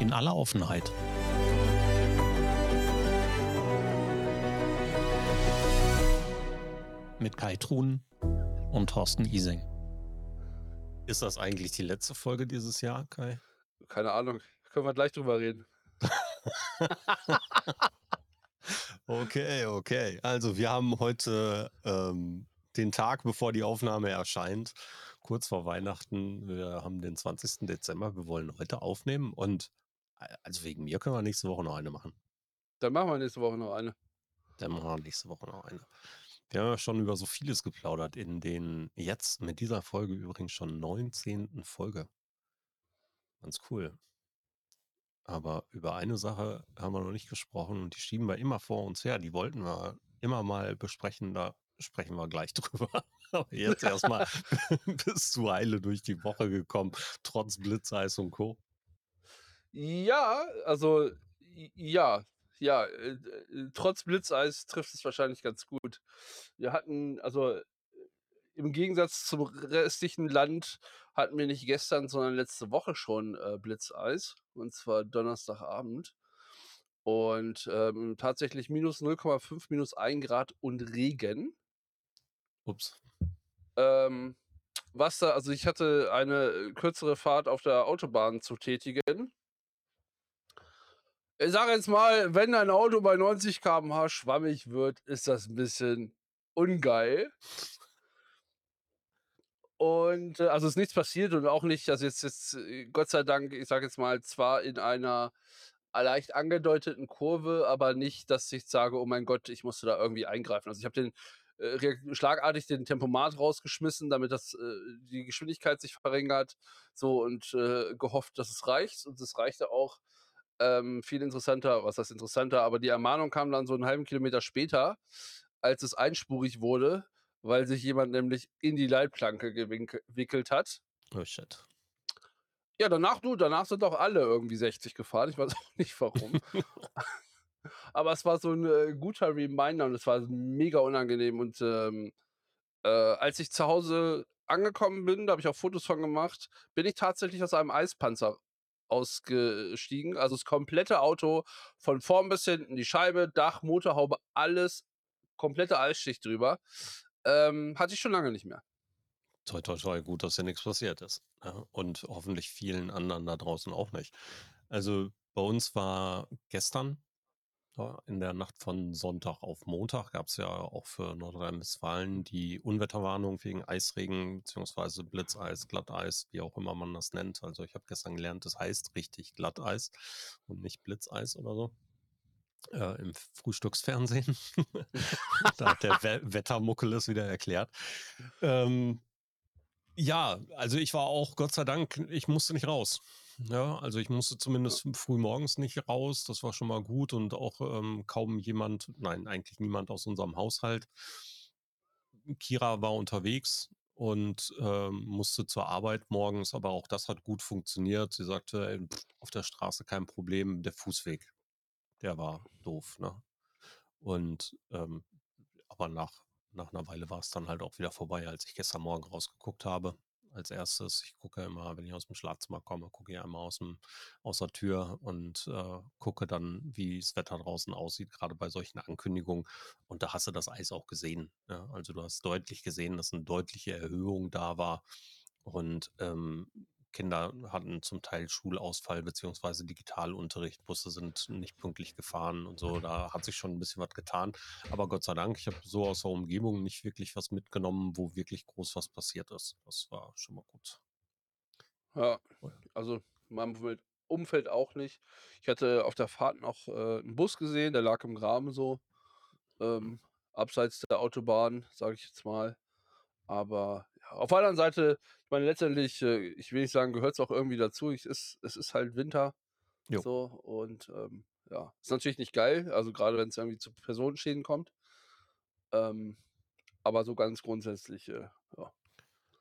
In aller Offenheit. Mit Kai Truhn und Thorsten Ising. Ist das eigentlich die letzte Folge dieses Jahr, Kai? Keine Ahnung. Können wir gleich drüber reden. okay, okay. Also wir haben heute ähm, den Tag, bevor die Aufnahme erscheint, kurz vor Weihnachten. Wir haben den 20. Dezember. Wir wollen heute aufnehmen und also wegen mir können wir nächste Woche noch eine machen. Dann machen wir nächste Woche noch eine. Dann machen wir nächste Woche noch eine. Wir haben ja schon über so vieles geplaudert in den jetzt mit dieser Folge übrigens schon 19. Folge. Ganz cool. Aber über eine Sache haben wir noch nicht gesprochen und die schieben wir immer vor uns her. Die wollten wir immer mal besprechen. Da sprechen wir gleich drüber. Aber jetzt erstmal bist du heile durch die Woche gekommen, trotz Blitzeis und Co. Ja, also ja, ja, äh, äh, trotz Blitzeis trifft es wahrscheinlich ganz gut. Wir hatten, also äh, im Gegensatz zum restlichen Land hatten wir nicht gestern, sondern letzte Woche schon äh, Blitzeis. Und zwar Donnerstagabend. Und ähm, tatsächlich minus 0,5, minus 1 Grad und Regen. Ups. Ähm, was da, also ich hatte eine kürzere Fahrt auf der Autobahn zu tätigen ich sage jetzt mal, wenn ein Auto bei 90 km/h schwammig wird, ist das ein bisschen ungeil. Und äh, also ist nichts passiert und auch nicht, also jetzt, jetzt äh, Gott sei Dank, ich sage jetzt mal, zwar in einer leicht angedeuteten Kurve, aber nicht, dass ich sage, oh mein Gott, ich musste da irgendwie eingreifen. Also ich habe den äh, schlagartig den Tempomat rausgeschmissen, damit das äh, die Geschwindigkeit sich verringert, so und äh, gehofft, dass es reicht und es reichte auch ähm, viel interessanter, was heißt interessanter, aber die Ermahnung kam dann so einen halben Kilometer später, als es einspurig wurde, weil sich jemand nämlich in die Leitplanke gewickelt hat. Oh shit. Ja, danach, du, danach sind auch alle irgendwie 60 gefahren. Ich weiß auch nicht warum. aber es war so ein äh, guter Reminder und es war mega unangenehm. Und ähm, äh, als ich zu Hause angekommen bin, da habe ich auch Fotos von gemacht, bin ich tatsächlich aus einem Eispanzer ausgestiegen. Also das komplette Auto von vorn bis hinten, die Scheibe, Dach, Motorhaube, alles, komplette Eisschicht drüber. Ähm, hatte ich schon lange nicht mehr. Toi, toi, toi, gut, dass ja nichts passiert ist. Ja, ne? und hoffentlich vielen anderen da draußen auch nicht. Also bei uns war gestern in der Nacht von Sonntag auf Montag gab es ja auch für Nordrhein-Westfalen die Unwetterwarnung wegen Eisregen bzw. Blitzeis, Glatteis, wie auch immer man das nennt. Also ich habe gestern gelernt, das heißt richtig Glatteis und nicht Blitzeis oder so. Äh, Im Frühstücksfernsehen. da hat der We Wettermuckel es wieder erklärt. Ähm, ja, also ich war auch, Gott sei Dank, ich musste nicht raus. Ja, also ich musste zumindest früh morgens nicht raus. Das war schon mal gut und auch ähm, kaum jemand, nein, eigentlich niemand aus unserem Haushalt. Kira war unterwegs und ähm, musste zur Arbeit morgens, aber auch das hat gut funktioniert. Sie sagte, ey, pff, auf der Straße kein Problem, der Fußweg, der war doof, ne? Und ähm, aber nach, nach einer Weile war es dann halt auch wieder vorbei, als ich gestern Morgen rausgeguckt habe als erstes. Ich gucke immer, wenn ich aus dem Schlafzimmer komme, gucke ich einmal aus, dem, aus der Tür und äh, gucke dann, wie das Wetter draußen aussieht, gerade bei solchen Ankündigungen. Und da hast du das Eis auch gesehen. Ja? Also du hast deutlich gesehen, dass eine deutliche Erhöhung da war. Und ähm, Kinder hatten zum Teil Schulausfall beziehungsweise Digitalunterricht, Busse sind nicht pünktlich gefahren und so. Da hat sich schon ein bisschen was getan. Aber Gott sei Dank, ich habe so aus der Umgebung nicht wirklich was mitgenommen, wo wirklich groß was passiert ist. Das war schon mal gut. Ja, also in meinem Umfeld auch nicht. Ich hatte auf der Fahrt noch äh, einen Bus gesehen, der lag im Graben so. Ähm, abseits der Autobahn, sage ich jetzt mal. Aber auf der anderen Seite, ich meine, letztendlich, äh, ich will nicht sagen, gehört es auch irgendwie dazu. Ich, ist, es ist halt Winter. Jo. So, und ähm, ja, ist natürlich nicht geil, also gerade wenn es irgendwie zu Personenschäden kommt. Ähm, aber so ganz grundsätzlich, äh, ja.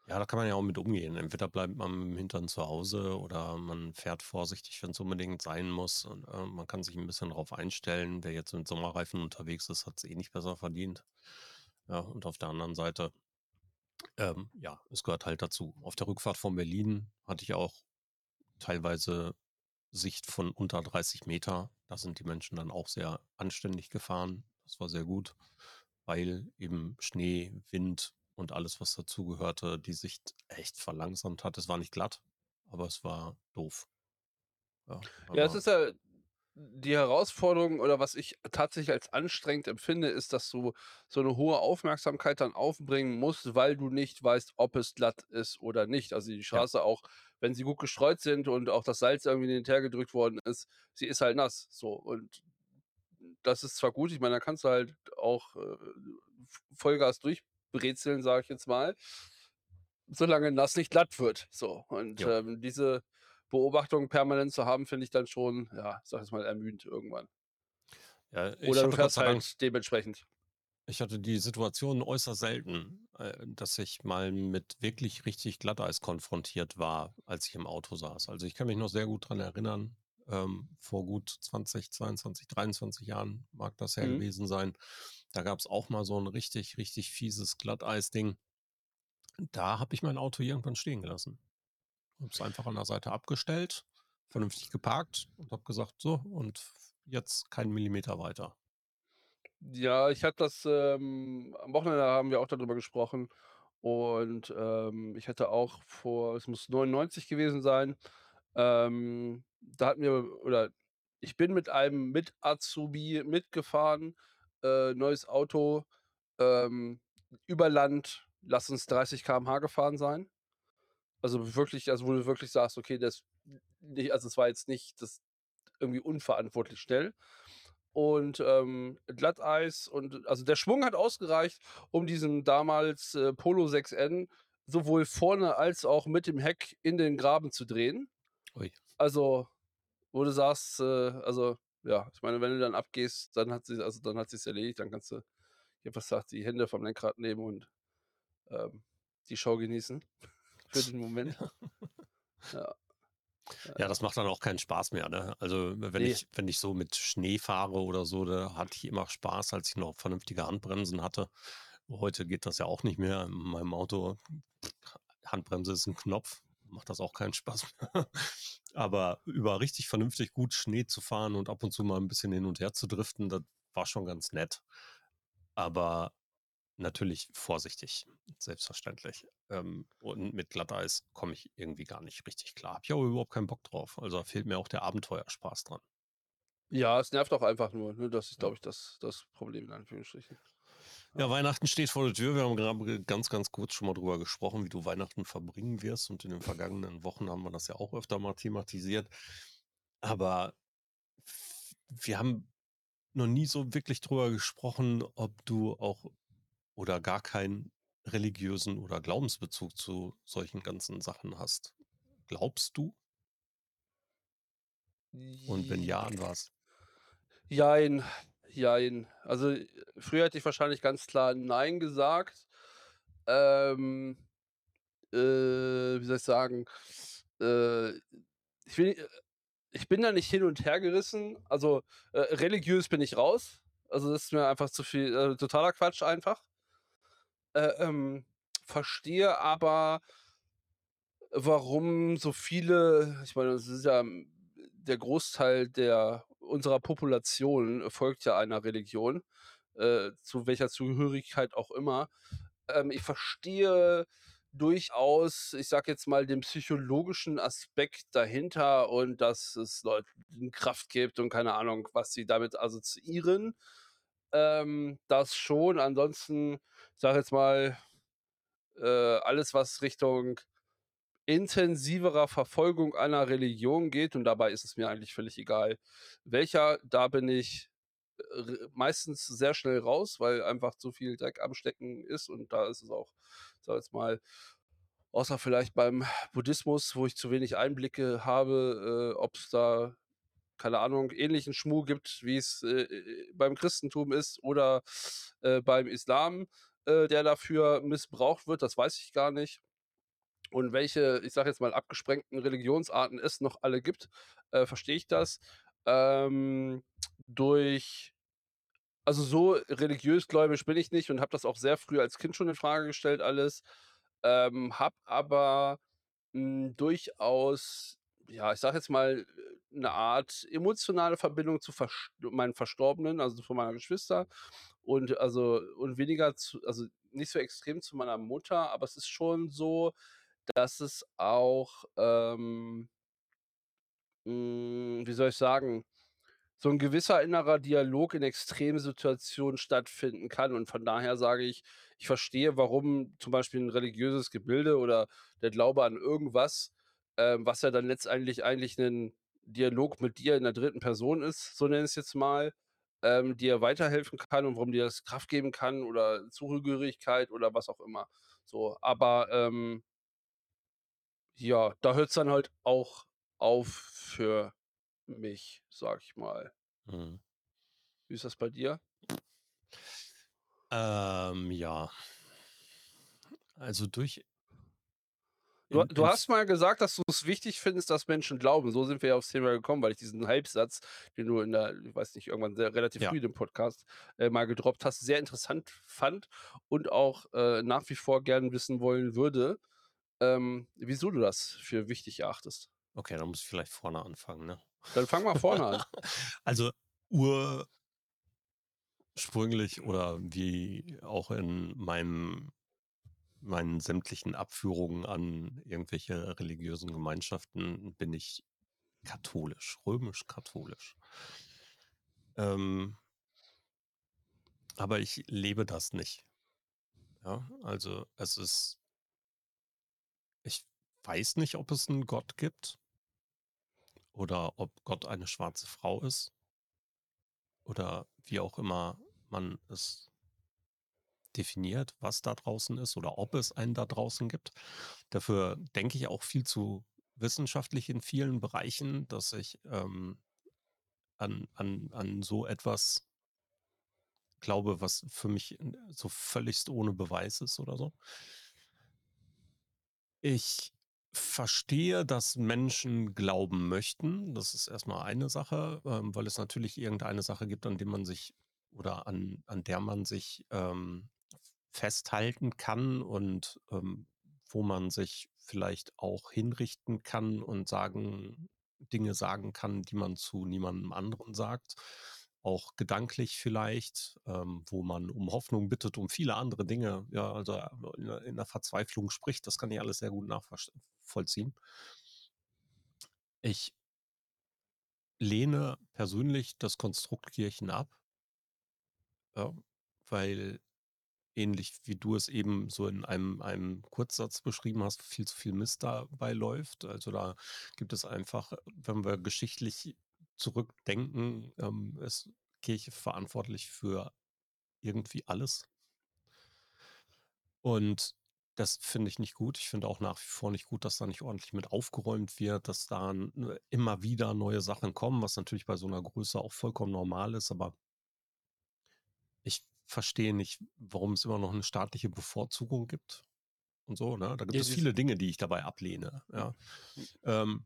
Ja, da kann man ja auch mit umgehen. Entweder bleibt man dem Hintern zu Hause oder man fährt vorsichtig, wenn es unbedingt sein muss. Und, äh, man kann sich ein bisschen darauf einstellen. Wer jetzt mit Sommerreifen unterwegs ist, hat es eh nicht besser verdient. Ja, und auf der anderen Seite, ähm, ja, es gehört halt dazu. Auf der Rückfahrt von Berlin hatte ich auch teilweise Sicht von unter 30 Meter. Da sind die Menschen dann auch sehr anständig gefahren. Das war sehr gut, weil eben Schnee, Wind und alles, was dazugehörte, die Sicht echt verlangsamt hat. Es war nicht glatt, aber es war doof. Ja, Ja, es ist ja die Herausforderung oder was ich tatsächlich als anstrengend empfinde, ist, dass du so 'ne hohe Aufmerksamkeit dann aufbringen musst, weil du nicht weißt, ob es glatt ist oder nicht. Also, die ja, Straße auch, wenn sie gut gestreut sind und auch das Salz irgendwie hin und her gedrückt worden ist, sie ist halt nass, so. Und das ist zwar gut, ich meine, da kannst du halt auch, äh, V Vollgas durchbrezeln, sage ich jetzt mal, solange nass nicht glatt wird, so. Und, ja. ähm, diese Beobachtung permanent zu haben, finde ich dann schon, ja, ich sage jetzt mal, ermüdend irgendwann. Ja, ich Oder du fährst halt dementsprechend. ich hatte die Situation äußerst selten, äh, dass ich mal mit wirklich richtig Glatteis konfrontiert war, als ich im Auto saß. Also, ich kann mich noch sehr gut dran erinnern, ähm, vor gut 20, 22, 23 Jahren mag das her Mhm. gewesen sein. Da gab's auch mal so 'n richtig, richtig fieses Glatteisding. Da habe ich mein Auto irgendwann stehen gelassen. Habe es einfach an der Seite abgestellt, vernünftig geparkt und habe gesagt: „So, und jetzt keinen Millimeter weiter.“ Ja, ich hatte das, ähm am Wochenende haben wir auch da drüber gesprochen und, ähm, ich hatte auch vor es muss 99 gewesen sein, ähm, da hatten wir oder ich bin mit einem Mit-Azubi mitgefahren, äh, neues Auto, ähm, über Land, lass uns 30 km/h gefahren sein. Also wirklich also wo du wirklich sagst: „Okay, das ne also es war jetzt nicht das irgendwie unverantwortlich schnell.“ Und, ähm, Glatteis und also der Schwung hat ausgereicht, um diesen damals, äh, Polo 6N sowohl vorne als auch mit dem Heck in den Graben zu drehen. Ui. Also, wo du sagst, äh also, ja, ich meine, wenn du dann abgehst, dann hat sie also dann hat sich's erledigt, dann kannst du, ich habe gesagt, die Hände vom Lenkrad nehmen und, ähm, die Show genießen für den Moment. Ja. Ja, das macht dann auch keinen Spaß mehr, ne? Also, wenn Ne. ich wenn ich so mit Schnee fahre oder so, da hatte ich immer Spaß, als ich noch vernünftige Handbremsen hatte. Heute geht das ja auch nicht mehr in meinem Auto. Handbremse ist 'n Knopf, macht das auch keinen Spaß mehr. Aber über richtig vernünftig gut Schnee zu fahren und ab und zu mal 'n bisschen hin und her zu driften, das war schon ganz nett. Aber natürlich vorsichtig, selbstverständlich. Ähm, und mit Glatteis komme ich irgendwie gar nicht richtig klar. Habe ich auch überhaupt keinen Bock drauf. Also, da fehlt mir auch der Abenteuerspaß dran. Ja, es nervt auch einfach nur, ne? Das ist, glaube ich, das das Problem in Anführungsstrichen. Ja, Ja. Weihnachten steht vor der Tür. Wir haben gerade ganz, ganz kurz schon mal drüber gesprochen, wie du Weihnachten verbringen wirst und in den vergangenen Wochen haben wir das ja auch öfter mal thematisiert. Aber wir haben noch nie so wirklich drüber gesprochen, ob du auch oder gar keinen religiösen oder Glaubensbezug zu solchen ganzen Sachen hast. Glaubst du? Und wenn ja, an was? Jein, jein. Also, früher hätte ich wahrscheinlich ganz klar „Nein“ gesagt. Ähm, äh, wie soll ich sagen? Äh, ich äh, ich bin da nicht hin und her gerissen. Also, äh, religiös bin ich raus. Also, das ist mir einfach zu viel äh, totaler Quatsch einfach. Äh, ähm, verstehe aber warum so viele ich meine, das ist ja, hm, der Großteil der unserer Population folgt ja einer Religion, äh, zu welcher Zugehörigkeit auch immer. Ähm, ich verstehe durchaus, ich sage jetzt mal, den psychologischen Aspekt dahinter und dass es Leuten Kraft gibt und keine Ahnung, was sie damit assoziieren. Ähm, das schon. Ansonsten, sage jetzt mal, äh, alles, was Richtung intensiverer Verfolgung einer Religion geht und dabei ist es mir eigentlich völlig egal, welcher, da bin ich, äh, meistens sehr schnell raus, weil einfach zu viel Dreck am Stecken ist und da ist es auch, sage jetzt mal außer vielleicht beim Buddhismus, wo ich zu wenig Einblicke habe, äh, ob's da, keine Ahnung, ähnlichen Schmuh gibt, wie's, äh, äh, beim Christentum ist oder, äh, beim Islam, äh, der dafür missbraucht wird, das weiß ich gar nicht. Und welche, ich sage jetzt mal, abgesprengten Religionsarten es noch alle gibt, äh, verstehe ich das. Ähm, durch also so religiös gläubig bin ich nicht und habe das auch sehr früh als Kind schon in Frage gestellt alles, ähm, habe aber, hm, durchaus, ja, ich sage jetzt mal, äh 'ne Art emotionale Verbindung zu verst meinen Verstorbenen, also von meiner Geschwister. Und also und weniger zu also nicht so extrem zu meiner Mutter, aber es ist schon so, dass es auch, ähm hm, wie soll ich sagen, so 'n gewisser innerer Dialog in Extremsituationen stattfinden kann. Und von daher sage ich, ich verstehe, warum zum Beispiel 'n religiöses Gebilde oder der Glaube an irgendwas, ähm, was ja dann letztendlich eigentlich 'nen Dialog mit dir in der 3. Person ist, so nenne ich's jetzt mal, ähm, dir weiterhelfen kann und warum dir das Kraft geben kann oder Zugehörigkeit oder was auch immer. So, aber, ähm ja, da hört's dann halt auch auf für mich, sage ich mal. Mhm. Wie ist das bei dir? Ähm, ja. Also durch Du du hast mal gesagt, dass du's wichtig findest, dass Menschen glauben. So sind wir ja aufs Thema gekommen, weil ich diesen Halbsatz, den du in der ich weiß nicht, irgendwann sehr relativ Ja. früh dem Podcast, äh, mal gedroppt hast, sehr interessant fand und auch, äh, nach wie vor gern wissen wollen würde, ähm, wieso du das für wichtig erachtest. Okay, dann muss ich vielleicht vorne anfangen, ne? Dann fang mal vorne an. Also, ur sprünglich oder wie auch in meinem meinen sämtlichen Abführungen an irgendwelche religiösen Gemeinschaften bin ich katholisch, römisch-katholisch. Ähm aber ich lebe das nicht. Ja, also es ist ich weiß nicht, ob es 'n Gott gibt oder ob Gott eine schwarze Frau ist oder wie auch immer man es definiert, was da draußen ist oder ob es einen da draußen gibt. Dafür denke ich auch viel zu wissenschaftlich in vielen Bereichen, dass ich, ähm, an an an so etwas glaube, was für mich so völligst ohne Beweis ist oder so. Ich verstehe, dass Menschen glauben möchten. Das ist erst mal eine Sache, ähm, weil es natürlich irgendeine Sache gibt, an dem man sich oder an an der man sich, ähm, festhalten kann und, ähm, wo man sich vielleicht auch hinrichten kann und sagen Dinge sagen kann, die man zu niemandem anderen sagt, auch gedanklich vielleicht, ähm, wo man um Hoffnung bittet, um viele andere Dinge, ja, also, äh, in in 'ner Verzweiflung spricht. Das kann ich alles sehr gut nachverst vollziehen. Ich lehne persönlich das Konstrukt Kirchen ab. Ja, weil ähnlich wie du es eben so in einem einem Kurzsatz beschrieben hast, viel zu viel Mist dabei läuft. Also, da gibt es einfach, wenn wir geschichtlich zurückdenken, ähm, ist Kirche verantwortlich für irgendwie alles. Und das finde ich nicht gut. Ich finde auch nach wie vor nicht gut, dass da nicht ordentlich mit aufgeräumt wird, dass da n immer wieder neue Sachen kommen, was natürlich bei so 'ner Größe auch vollkommen normal ist, aber ich verstehe nicht, warum es immer noch 'ne staatliche Bevorzugung gibt und so, ne? Da gibt Ja, es viele Dinge, die ich dabei ablehne, ja. hm. Ähm,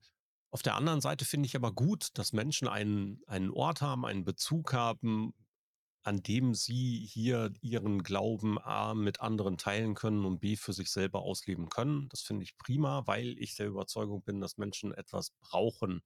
auf der anderen Seite finde ich aber gut, dass Menschen einen einen Ort haben, einen Bezug haben, an dem sie hier ihren Glauben A mit anderen teilen können und B für sich selber ausleben können. Das finde ich prima, weil ich der Überzeugung bin, dass Menschen etwas brauchen,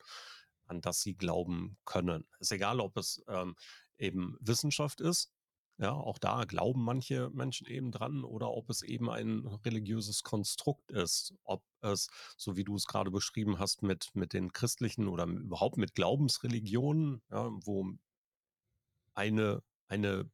an das sie glauben können. Ist egal, ob es, ähm, eben Wissenschaft ist, ja, auch da glauben manche Menschen eben dran oder ob es eben ein religiöses Konstrukt ist. Ob es, so wie du es grade beschrieben hast, mit mit den christlichen oder überhaupt mit Glaubensreligionen, ja, wo eine eine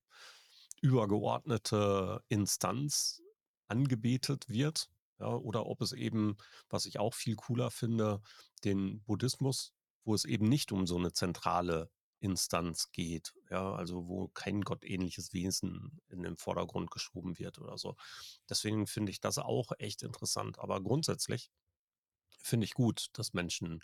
übergeordnete Instanz angebetet wird, ja, oder ob es eben, was ich auch viel cooler finde, den Buddhismus, wo es eben nicht um so 'ne zentrale Instanz geht, ja, also wo kein gottähnliches Wesen in den Vordergrund geschoben wird oder so. Deswegen finde ich das auch echt interessant. Aber grundsätzlich finde ich gut, dass Menschen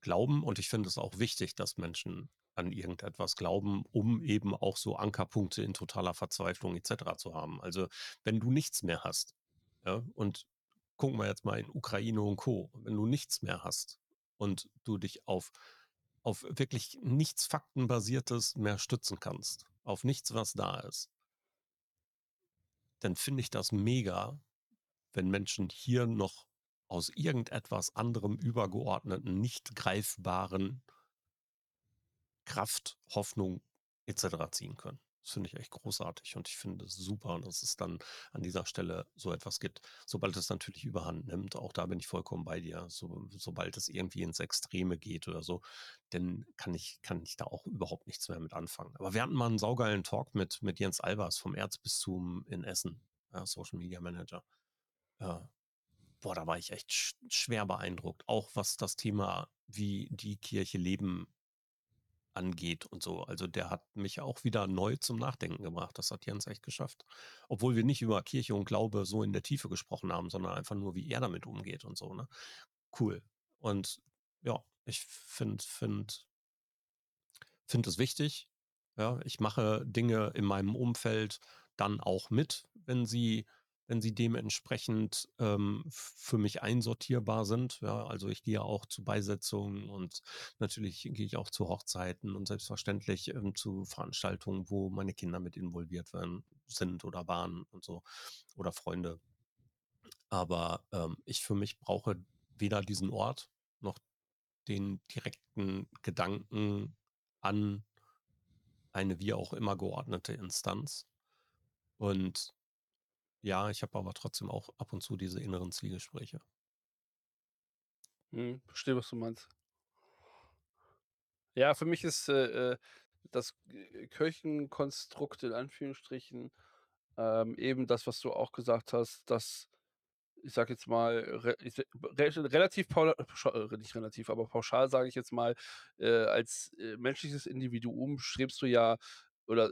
glauben und ich finde es auch wichtig, dass Menschen an irgendetwas glauben, um eben auch so Ankerpunkte in totaler Verzweiflung et cetera zu haben. Also, wenn du nichts mehr hast, ja, und gucken wir jetzt mal in Ukraine und Co. Wenn du nichts mehr hast und du dich auf auf wirklich nichts Faktenbasiertes mehr stützen kannst, auf nichts, was da ist dann finde ich das mega, wenn Menschen hier noch aus irgendetwas anderem übergeordneten, nicht greifbaren Kraft, Hoffnung et cetera ziehen können. Das finde ich echt großartig und ich finde es super, dass es dann an dieser Stelle so etwas gibt. Sobald es natürlich Überhand nimmt, auch da bin ich vollkommen bei dir, so, sobald es irgendwie ins Extreme geht oder so, dann kann ich, kann ich da auch überhaupt nichts mehr mit anfangen. Aber wir hatten mal einen saugeilen Talk mit, mit Jens Albers vom Erzbistum in Essen, ja, Social Media Manager. Ja. Boah, da war ich echt sch schwer beeindruckt, auch was das Thema, wie die Kirche leben angeht und so. Also der hat mich auch wieder neu zum Nachdenken gebracht. Das hat Jens echt geschafft. Obwohl wir nicht über Kirche und Glaube so in der Tiefe gesprochen haben, sondern einfach nur, wie er damit umgeht und so. Ne? Cool. Und ja, ich finde, finde, finde es wichtig. Ja, ich mache Dinge in meinem Umfeld dann auch mit, wenn sie wenn sie dementsprechend ähm, für mich einsortierbar sind. Ja, also ich gehe auch zu Beisetzungen und natürlich gehe ich auch zu Hochzeiten und selbstverständlich ähm, zu Veranstaltungen, wo meine Kinder mit involviert werden, sind oder waren und so oder Freunde. Aber ähm, ich für mich brauche weder diesen Ort noch den direkten Gedanken an eine wie auch immer geordnete Instanz. Und ja, ich habe aber trotzdem auch ab und zu diese inneren Zwiegespräche. Mhm, verstehe, was du meinst. Ja, für mich ist, äh, äh, das äh, Kirchenkonstrukt in Anführungsstrichen, ähm, eben das, was du auch gesagt hast, dass ich sage jetzt mal, re relativ äh, nicht relativ, aber pauschal sage ich jetzt mal, äh, als, äh, menschliches Individuum strebst du ja oder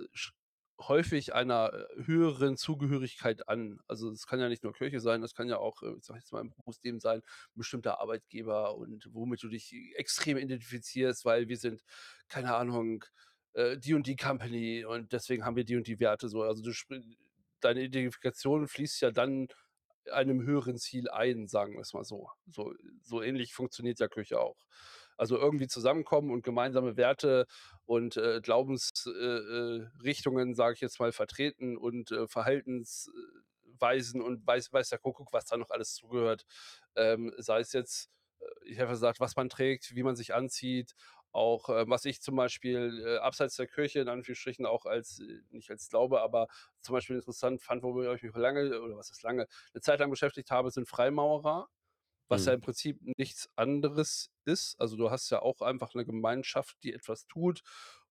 häufig einer, äh, höheren Zugehörigkeit an. Also, es kann ja nicht nur Kirche sein, das kann ja auch, äh, ich sage jetzt mal, im Berufsleben sein, 'n bestimmter Arbeitgeber und womit du dich extrem identifizierst, weil wir sind, keine Ahnung, äh, die und die Company und deswegen haben wir die und die Werte so. Also, du deine Identifikation fließt ja dann einem höheren Ziel ein, sagen wir es mal so. So so ähnlich funktioniert ja Kirche auch. Also, irgendwie zusammenkommen und gemeinsame Werte und, äh, Glaubensrichtungen, äh, äh, sage ich jetzt mal, vertreten und, äh, Verhaltensweisen und weiß weiß der Kuckuck, was da noch alles zugehört. Ähm, sei es jetzt, äh, ich habe gesagt, was man trägt, wie man sich anzieht, auch, äh, was ich zum Beispiel, äh, abseits der Kirche in Anführungsstrichen auch als äh, nicht als Glaube, aber zum Beispiel interessant fand, worüber ich mich lange oder was heißt lange, 'ne Zeit lang beschäftigt habe, sind Freimaurer, was ja Mhm. im Prinzip nichts anderes ist. Also, du hast ja auch einfach 'ne Gemeinschaft, die etwas tut,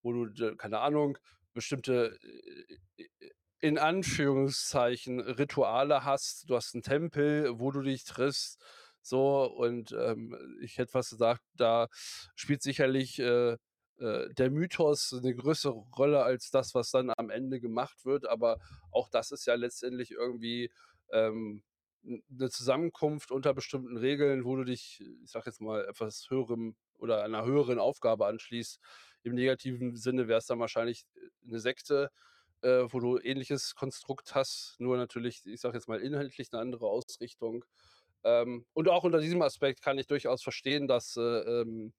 wo du keine Ahnung, bestimmte, äh, äh, äh, in Anführungszeichen Rituale hast. Du hast 'n Tempel, wo du dich triffst, so und, ähm, ich hätte fast gesagt, da spielt sicherlich, äh, äh, der Mythos 'ne größere Rolle als das, was dann am Ende gemacht wird, aber auch das ist ja letztendlich irgendwie, ähm, 'n 'ne Zusammenkunft unter bestimmten Regeln, wo du dich, ich sage jetzt mal, etwas Höherem oder einer höheren Aufgabe anschließt. Im negativen Sinne wäre es dann wahrscheinlich, äh, 'ne Sekte, äh, wo du ähnliches Konstrukt hast, nur natürlich, ich sage jetzt mal, inhaltlich 'ne andere Ausrichtung. Ähm, und auch unter diesem Aspekt kann ich durchaus verstehen, dass, äh, ähm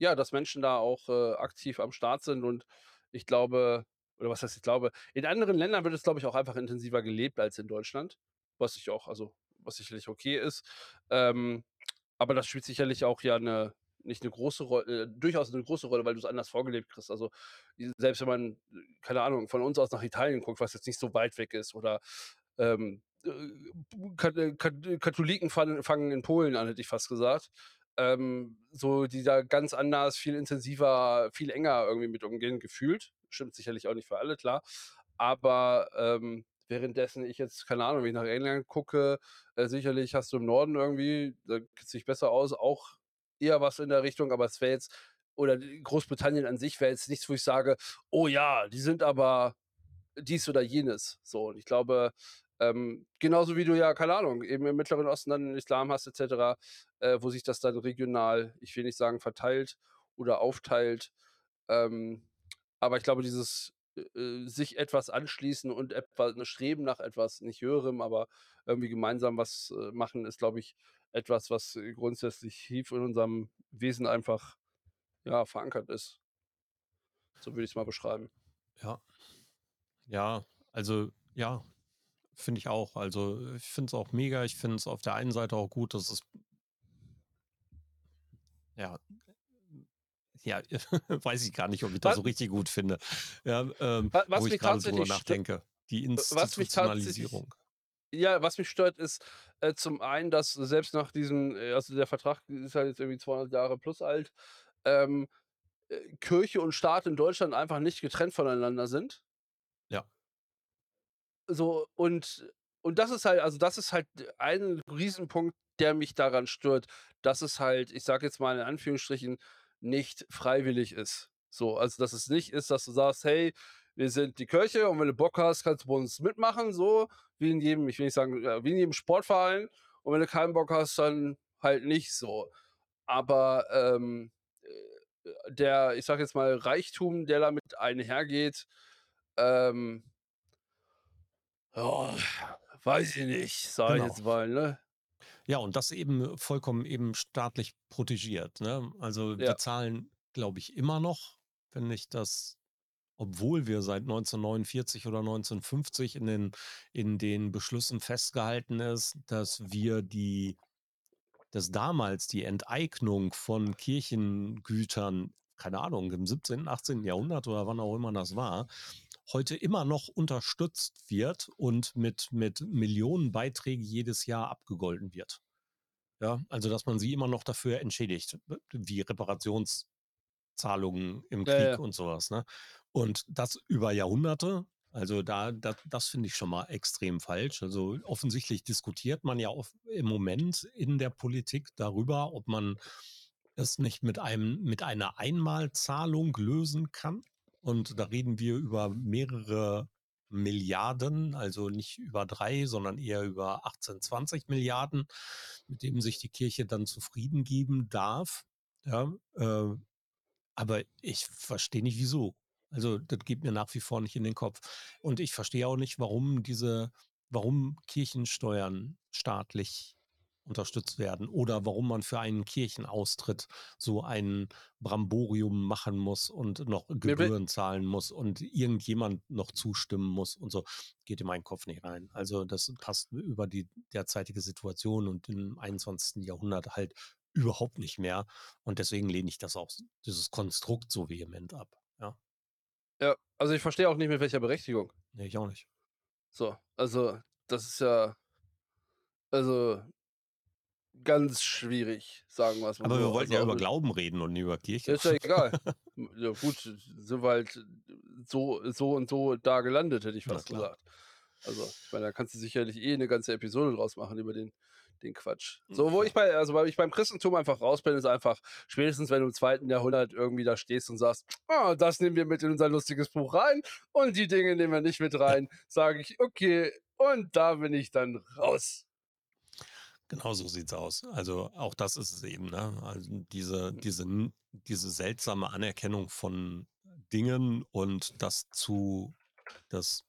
ja, dass Menschen da auch, äh, aktiv am Start sind und ich glaube oder was heißt ich glaube, in anderen Ländern wird es, glaube ich, auch einfach intensiver gelebt als in Deutschland, was ich auch also, was sicherlich okay ist. Ähm, aber das spielt sicherlich auch ja 'ne nicht 'ne große Roll äh, durchaus 'ne große Rolle, weil du's anders vorgelebt kriegst. Also, selbst wenn man, keine Ahnung, von uns aus nach Italien guckt, was jetzt nicht so weit weg ist oder, ähm, äh, äh, Kat Katholiken fangen fangen in Polen an, hätte ich fast gesagt. Ähm, so, die da ganz anders, viel intensiver, viel enger irgendwie mit umgehen, gefühlt. Stimmt sicherlich auch nicht für alle, klar. Aber, ähm, währenddessen ich jetzt, keine Ahnung, wenn ich nach England gucke, äh, sicherlich hast du im Norden irgendwie, da kennt's sich besser aus, auch eher was in der Richtung, aber es wäre jetzt oder Großbritannien an sich wäre jetzt nichts, wo ich sage: „Oh ja, die sind aber dies oder jenes“, so. Und ich glaube, ähm, genauso wie du ja, keine Ahnung, eben im Mittleren Osten dann den Islam hast et cetera, äh, wo sich das dann regional, ich will nicht sagen verteilt oder aufteilt. Ähm, aber ich glaube, dieses, äh, äh, sich etwas anschließen und etwa 'ne Streben nach etwas nicht Höherem, aber irgendwie gemeinsam was, äh, machen, ist, glaube ich, etwas, was, grundsätzlich tief in unserem Wesen einfach, ja, verankert ist. So würde ich's mal beschreiben. Ja. Ja, also ja. finde ich auch. Also, ich finde es auch mega. Ich finde es auf der einen Seite auch gut, dass es ja, ja, weiß ich gar nicht, ob ich das Was so richtig gut finde. Ja, ähm, wa wo was ich mich grade drüber nachdenke. Die was Institutionalisierung. ja, was mich stört, ist, äh, zum einen, dass selbst nach diesem äh, also der Vertrag ist halt jetzt irgendwie 200 Jahre plus alt, ähm, äh, Kirche und Staat in Deutschland einfach nicht getrennt voneinander sind. Ja. So, und und das ist halt also das ist halt ein Riesenpunkt, der mich daran stört, dass es halt, ich sage jetzt mal in Anführungsstrichen, nicht freiwillig ist. So, also dass es nicht ist, dass du sagst: „Hey, wir sind die Kirche und wenn du Bock hast, kannst du bei uns mitmachen“, so wie in jedem ich will nicht sagen, wie in jedem Sportverein und wenn du keinen Bock hast, dann halt nicht so. Aber, ähm, äh, der, ich sage jetzt mal, Reichtum, der damit einhergeht, ähm ja, weiß ich nicht, sage ich Genau. jetzt mal, ne? Ja, und das eben vollkommen eben staatlich protegiert, ne? Also, wir Ja. zahlen, glaube ich, immer noch, wenn ich das obwohl wir seit 1949 oder 1950 in den in den Beschlüssen festgehalten ist, dass wir die dass damals die Enteignung von Kirchengütern, keine Ahnung, im 17., 18. Jahrhundert oder wann auch immer das war, heute immer noch unterstützt wird und mit mit Millionenbeiträgen jedes Jahr abgegolten wird. Ja, also, dass man sie immer noch dafür entschädigt, wie Reparationszahlungen im Ja, Krieg ja. und so was, ne? Und das über Jahrhunderte. Also, da da das finde ich schon mal extrem falsch. Also, offensichtlich diskutiert man ja im Moment in der Politik darüber, ob man es nicht mit einem mit einer Einmalzahlung lösen kann. Und da reden wir über mehrere Milliarden, also nicht über 3, sondern eher über 18, 20.000.000.000, mit dem sich die Kirche dann zufrieden geben darf, ja? Äh, aber ich verstehe nicht, wieso. Also, das geht mir nach wie vor nicht in den Kopf. Und ich verstehe auch nicht, warum diese warum Kirchensteuern staatlich unterstützt werden oder warum man für einen Kirchenaustritt so ein Bramborium machen muss und noch Gebühren zahlen muss und irgendjemand noch zustimmen muss und so. Geht in meinen Kopf nicht rein. Also, das passt über die derzeitige Situation und im 21. Jahrhundert halt überhaupt nicht mehr. Und deswegen lehne ich das auch dieses Konstrukt so vehement ab, ja. Ja, also, ich verstehe auch nicht, mit welcher Berechtigung. Ne, ich auch nicht. So, also, das ist ja also ganz schwierig, sagen wir's mal Aber wir wollten Also ja über Glauben reden und nicht über Kirche. Ist ja egal. Ja gut, sind wir halt so so und so da gelandet, hätte ich fast gesagt. Also, ich meine, da kannst du sicherlich eh 'ne ganze Episode draus machen über den den Quatsch. Hm, So, wo ich bei also, weil ich beim Christentum einfach raus bin, ist einfach spätestens, wenn du im 2. Jahrhundert irgendwie da stehst und sagst: „Ah, das nehmen wir mit in unser lustiges Buch rein und die Dinge nehmen wir nicht mit rein“, sage ich: „Okay“, und da bin ich dann raus. Genau so sieht's aus. Also, auch das ist es eben, ne? Also, diese Hm. diese diese seltsame Anerkennung von Dingen und das zu das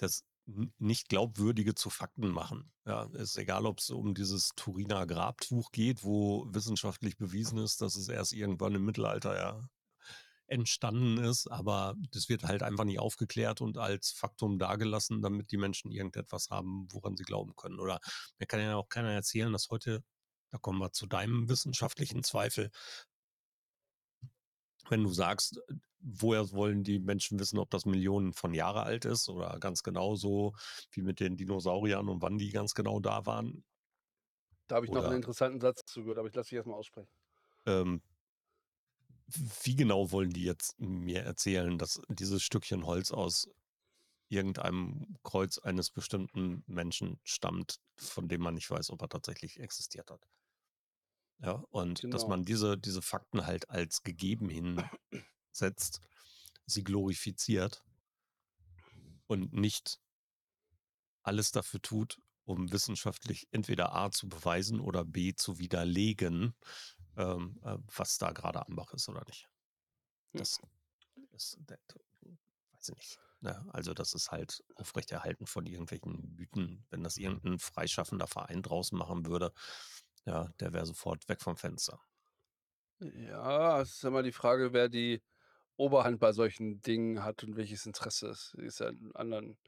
das N Nicht-Glaubwürdige zu Fakten machen. Ja, ist egal, ob's um dieses Turiner Grabtuch geht, wo wissenschaftlich bewiesen ist, dass es erst irgendwann im Mittelalter, ja, entstanden ist, aber das wird halt einfach nicht aufgeklärt und als Faktum dagelassen, damit die Menschen irgendetwas haben, woran sie glauben können. Oder mir kann ja auch keiner erzählen, dass heute da kommen wir zu deinem wissenschaftlichen Zweifel wenn du sagst, woher wollen die Menschen wissen, ob das Millionen von Jahre alt ist oder ganz genauso wie mit den Dinosauriern und wann die ganz genau da waren? Da habe ich noch 'n Oder interessanten Satz zu gehört, aber ich lasse dich erst mal aussprechen. Ähm wie genau wollen die jetzt mir erzählen, dass dieses Stückchen Holz aus irgendeinem Kreuz eines bestimmten Menschen stammt, von dem man nicht weiß, ob er tatsächlich existiert hat? Ja, und dass Genau. man diese diese Fakten halt als gegeben hinsetzt, sie glorifiziert und nicht alles dafür tut, um wissenschaftlich entweder A zu beweisen oder B zu widerlegen, ähm, äh, was da grade am Bach ist oder nicht. Hm. Das ist das weiß ich nicht, ne? Also, das ist halt Aufrechterhalten von irgendwelchen Mythen. Wenn das irgend 'n freischaffender Verein draus machen würde, ja, der wäre sofort weg vom Fenster. Ja, es ist immer die Frage, wer die Oberhand bei solchen Dingen hat und welches Interesse es ist ja in anderen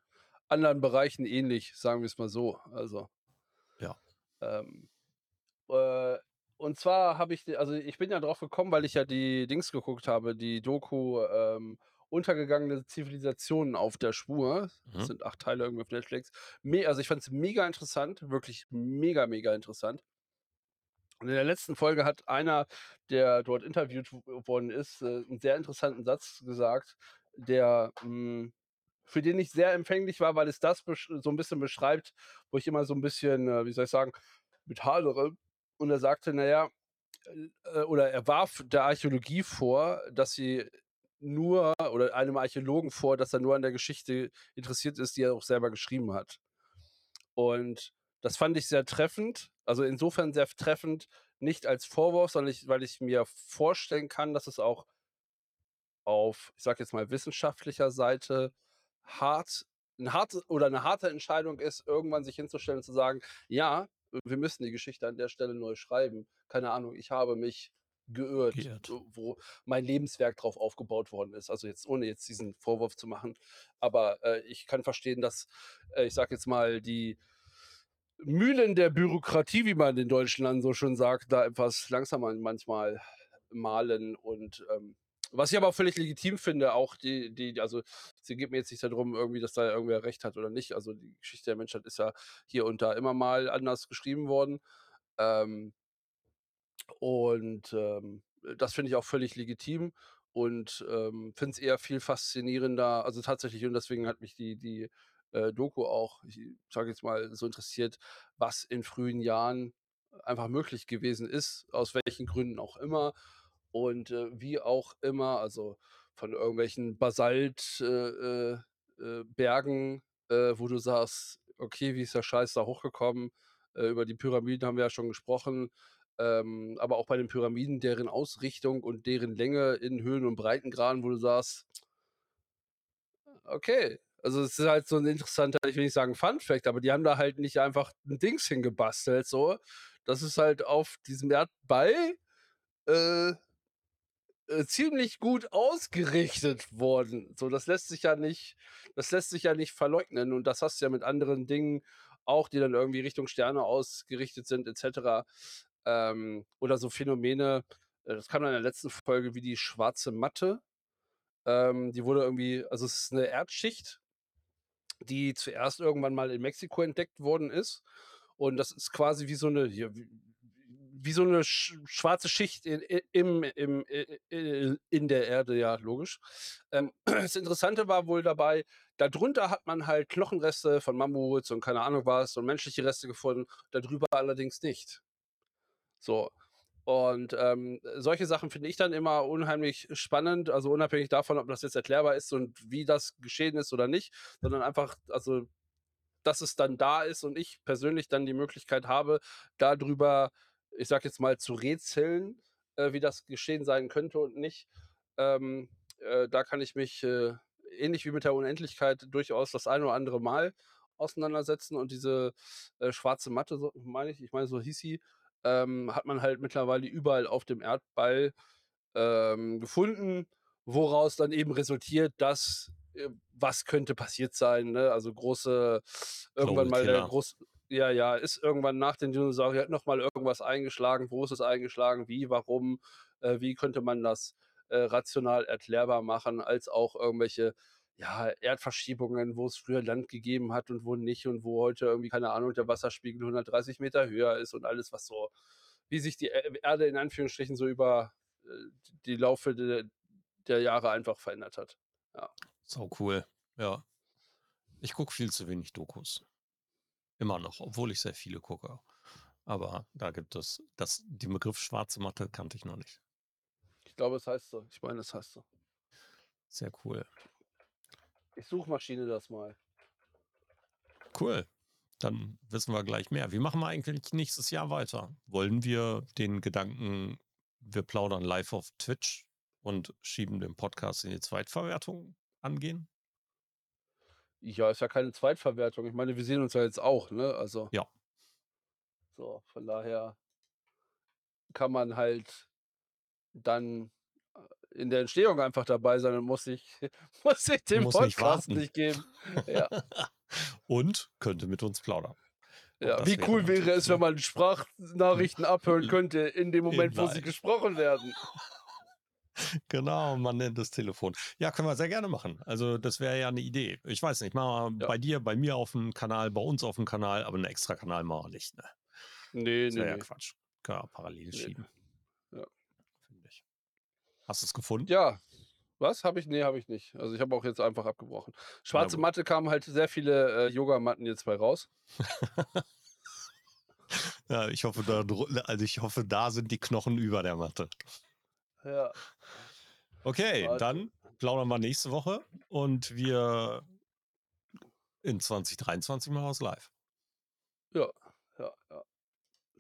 anderen Bereichen ähnlich, sagen wir es mal so. Also. Ja. Ähm, äh, und zwar habe ich also, ich bin ja drauf gekommen, weil ich ja die Dings geguckt habe, die Doku, ähm, „Untergegangene Zivilisationen auf der Spur“. Das Mhm. sind 8 Teile irgendwie auf Netflix. Me also, ich fand's mega interessant, wirklich mega, mega interessant. Und in der letzten Folge hat einer, der dort interviewt worden ist, äh, 'n sehr interessanten Satz gesagt, der, hm für den ich sehr empfänglich war, weil es das so 'n bisschen beschreibt, wo ich immer so 'n bisschen, äh, wie soll ich sagen, mit hadere. Und er sagte: „Na ja“ äh, oder er warf der Archäologie vor, dass sie nur oder einem Archäologen vor, dass er nur an der Geschichte interessiert ist, die er auch selber geschrieben hat. Und das fand ich sehr treffend. Also, insofern sehr treffend, nicht als Vorwurf, sondern ich weil ich mir vorstellen kann, dass es auch auf, ich sage jetzt mal, wissenschaftlicher Seite hart 'n harte oder 'ne harte Entscheidung ist, irgendwann sich hinzustellen und zu sagen: „Ja, wir müssen die Geschichte an der Stelle neu schreiben. Keine Ahnung, ich habe mich geirrt, Geirrt. wo mein Lebenswerk drauf aufgebaut worden ist.“ Also, jetzt ohne jetzt diesen Vorwurf zu machen. Aber, äh, ich kann verstehen, dass, äh, ich sage jetzt mal, die Mühlen der Bürokratie, wie man in Deutschland so schön sagt, da etwas langsamer manchmal mahlen und, ähm was ich aber auch völlig legitim finde, auch die die also, es geht mir jetzt nicht da drum irgendwie, dass da irgendwer recht hat oder nicht. Also, die Geschichte der Menschheit ist ja hier und da immer mal anders geschrieben worden. Ähm und, ähm, das finde ich auch völlig legitim und, ähm, finde es eher viel faszinierender also, tatsächlich und deswegen hat mich die die, äh, Doku auch, ich sage jetzt mal, so interessiert, was in frühen Jahren einfach möglich gewesen ist, aus welchen Gründen auch immer und, äh, wie auch immer, also, von irgendwelchen Basalt äh, äh, äh, äh, wo du sagst: „Okay, wie ist der Scheiß da hochgekommen?“ Äh, über die Pyramiden haben wir ja schon gesprochen, ähm, aber auch bei den Pyramiden, deren Ausrichtung und deren Länge in Höhen und Breitengraden, wo du sagst Okay. Also, es ist halt so 'n interessanter, ich will nicht sagen Funfact, aber die haben da halt nicht einfach 'n Dings hingebastelt so. Das ist halt auf diesem Erdball, äh äh, ziemlich gut ausgerichtet worden. So, das lässt sich ja nicht das lässt sich ja nicht verleugnen und das hast du ja mit anderen Dingen auch, die dann irgendwie Richtung Sterne ausgerichtet sind et cetera. Ähm, oder so Phänomene, äh, das kam dann in der letzten Folge wie die Schwarze Matte. Ähm, die wurde irgendwie also, es ist 'ne Erdschicht die zuerst irgendwann mal in Mexiko entdeckt worden ist. Und das ist quasi wie so 'ne ja, w wie so 'ne sch schwarze Schicht in im im i i in der Erde, ja, logisch. Ähm, das Interessante war wohl dabei, da drunter hat man halt Knochenreste von Mammuts und keine Ahnung was und menschliche Reste gefunden, da drüber allerdings nicht. So, und, ähm, solche Sachen finde ich dann immer unheimlich spannend, also, unabhängig davon, ob das jetzt erklärbar ist und wie das geschehen ist oder nicht, sondern einfach also, dass es dann da ist und ich persönlich dann die Möglichkeit habe, da drüber, ich sage jetzt mal, zu rätseln, äh, wie das geschehen sein könnte und nicht. Ähm, äh, da kann ich mich, äh, ähnlich wie mit der Unendlichkeit durchaus das ein oder andere Mal auseinandersetzen und diese, äh, Schwarze Matte, so meine ich ich meine, so hieß sie, ähm, hat man halt mittlerweile überall auf dem Erdball, ähm, gefunden, woraus dann eben resultiert, dass äh, was könnte passiert sein, ne? Also, große irgendwann mal der Killer. groß ja, ja, ist irgendwann nach den Dinosauriern noch mal irgendwas eingeschlagen, wo ist es eingeschlagen, wie, warum, äh, wie könnte man das, äh, rational erklärbar machen, als auch irgendwelche, ja, Erdverschiebungen, wo es früher Land gegeben hat und wo nicht und wo heute irgendwie, keine Ahnung, der Wasserspiegel 130 Meter höher ist und alles, was so wie sich die E Erde in Anführungsstrichen so über, äh, die Laufe de der Jahre einfach verändert hat. Ja. Saucool, ja. Ich gucke viel zu wenig Dokus. Immer noch, obwohl ich sehr viele gucke. Aber da gibt es das den Begriff Schwarze Matte kannte ich noch nicht. Ich glaube, es heißt so. Ich meine, es heißt so. Sehr cool. Ich suchmaschine das mal. Cool. Dann wissen wir gleich mehr. Wie machen wir eigentlich nächstes Jahr weiter? Wollen wir den Gedanken, wir plaudern live auf Twitch und schieben den Podcast in die Zweitverwertung angehen? Ja, ist ja keine Zweitverwertung. Ich meine, wir sehen uns ja jetzt auch, ne? Also Ja. so, von daher kann man halt dann in der Entstehung einfach dabei sein und muss sich muss sich den Muss nicht Podcast warten. nicht geben. Ja. Und könnte mit uns plaudern. Ja, wie cool wäre es, wenn man Sprachnachrichten abhören könnte in dem Moment, wo sie gesprochen werden. Genau, man nennt das Telefon. Ja, können wir sehr gerne machen. Also, das wäre ja eine Idee. Ich weiß nicht, machen wir Ja. bei dir, bei mir auf dem Kanal, bei uns auf dem Kanal, aber einen extra Kanal machen wir nicht, ne? Ne, Das ne, wäre ja ne. Quatsch. Können wir parallel Ne. schieben. Ja. Finde ich. Hast du es gefunden? Ja. Was? Habe ich? Ne, habe ich nicht. Also, ich habe auch jetzt einfach abgebrochen. Schwarze gut. Matte kamen halt sehr viele, äh, Yogamatten jetzt bei raus. Ja, ich hoffe, da also, ich hoffe, da sind die Knochen über der Matte. Ja. Okay, Warte. dann plaudern wir nächste Woche und wir in 2023 mal was live. Ja, ja, ja.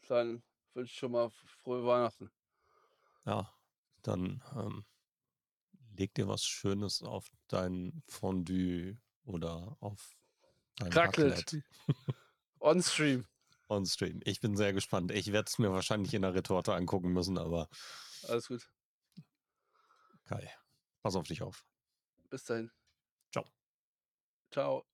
Dann wünsche ich schon mal frohe Weihnachten. Ja, dann, ähm, leg dir was Schönes auf dein Fondue oder auf dein. Raclette On stream. on Stream. Ich bin sehr gespannt. Ich werde es mir wahrscheinlich in der Retorte angucken müssen, aber Alles gut. Kai, pass auf dich auf. Bis dahin. Ciao. Ciao.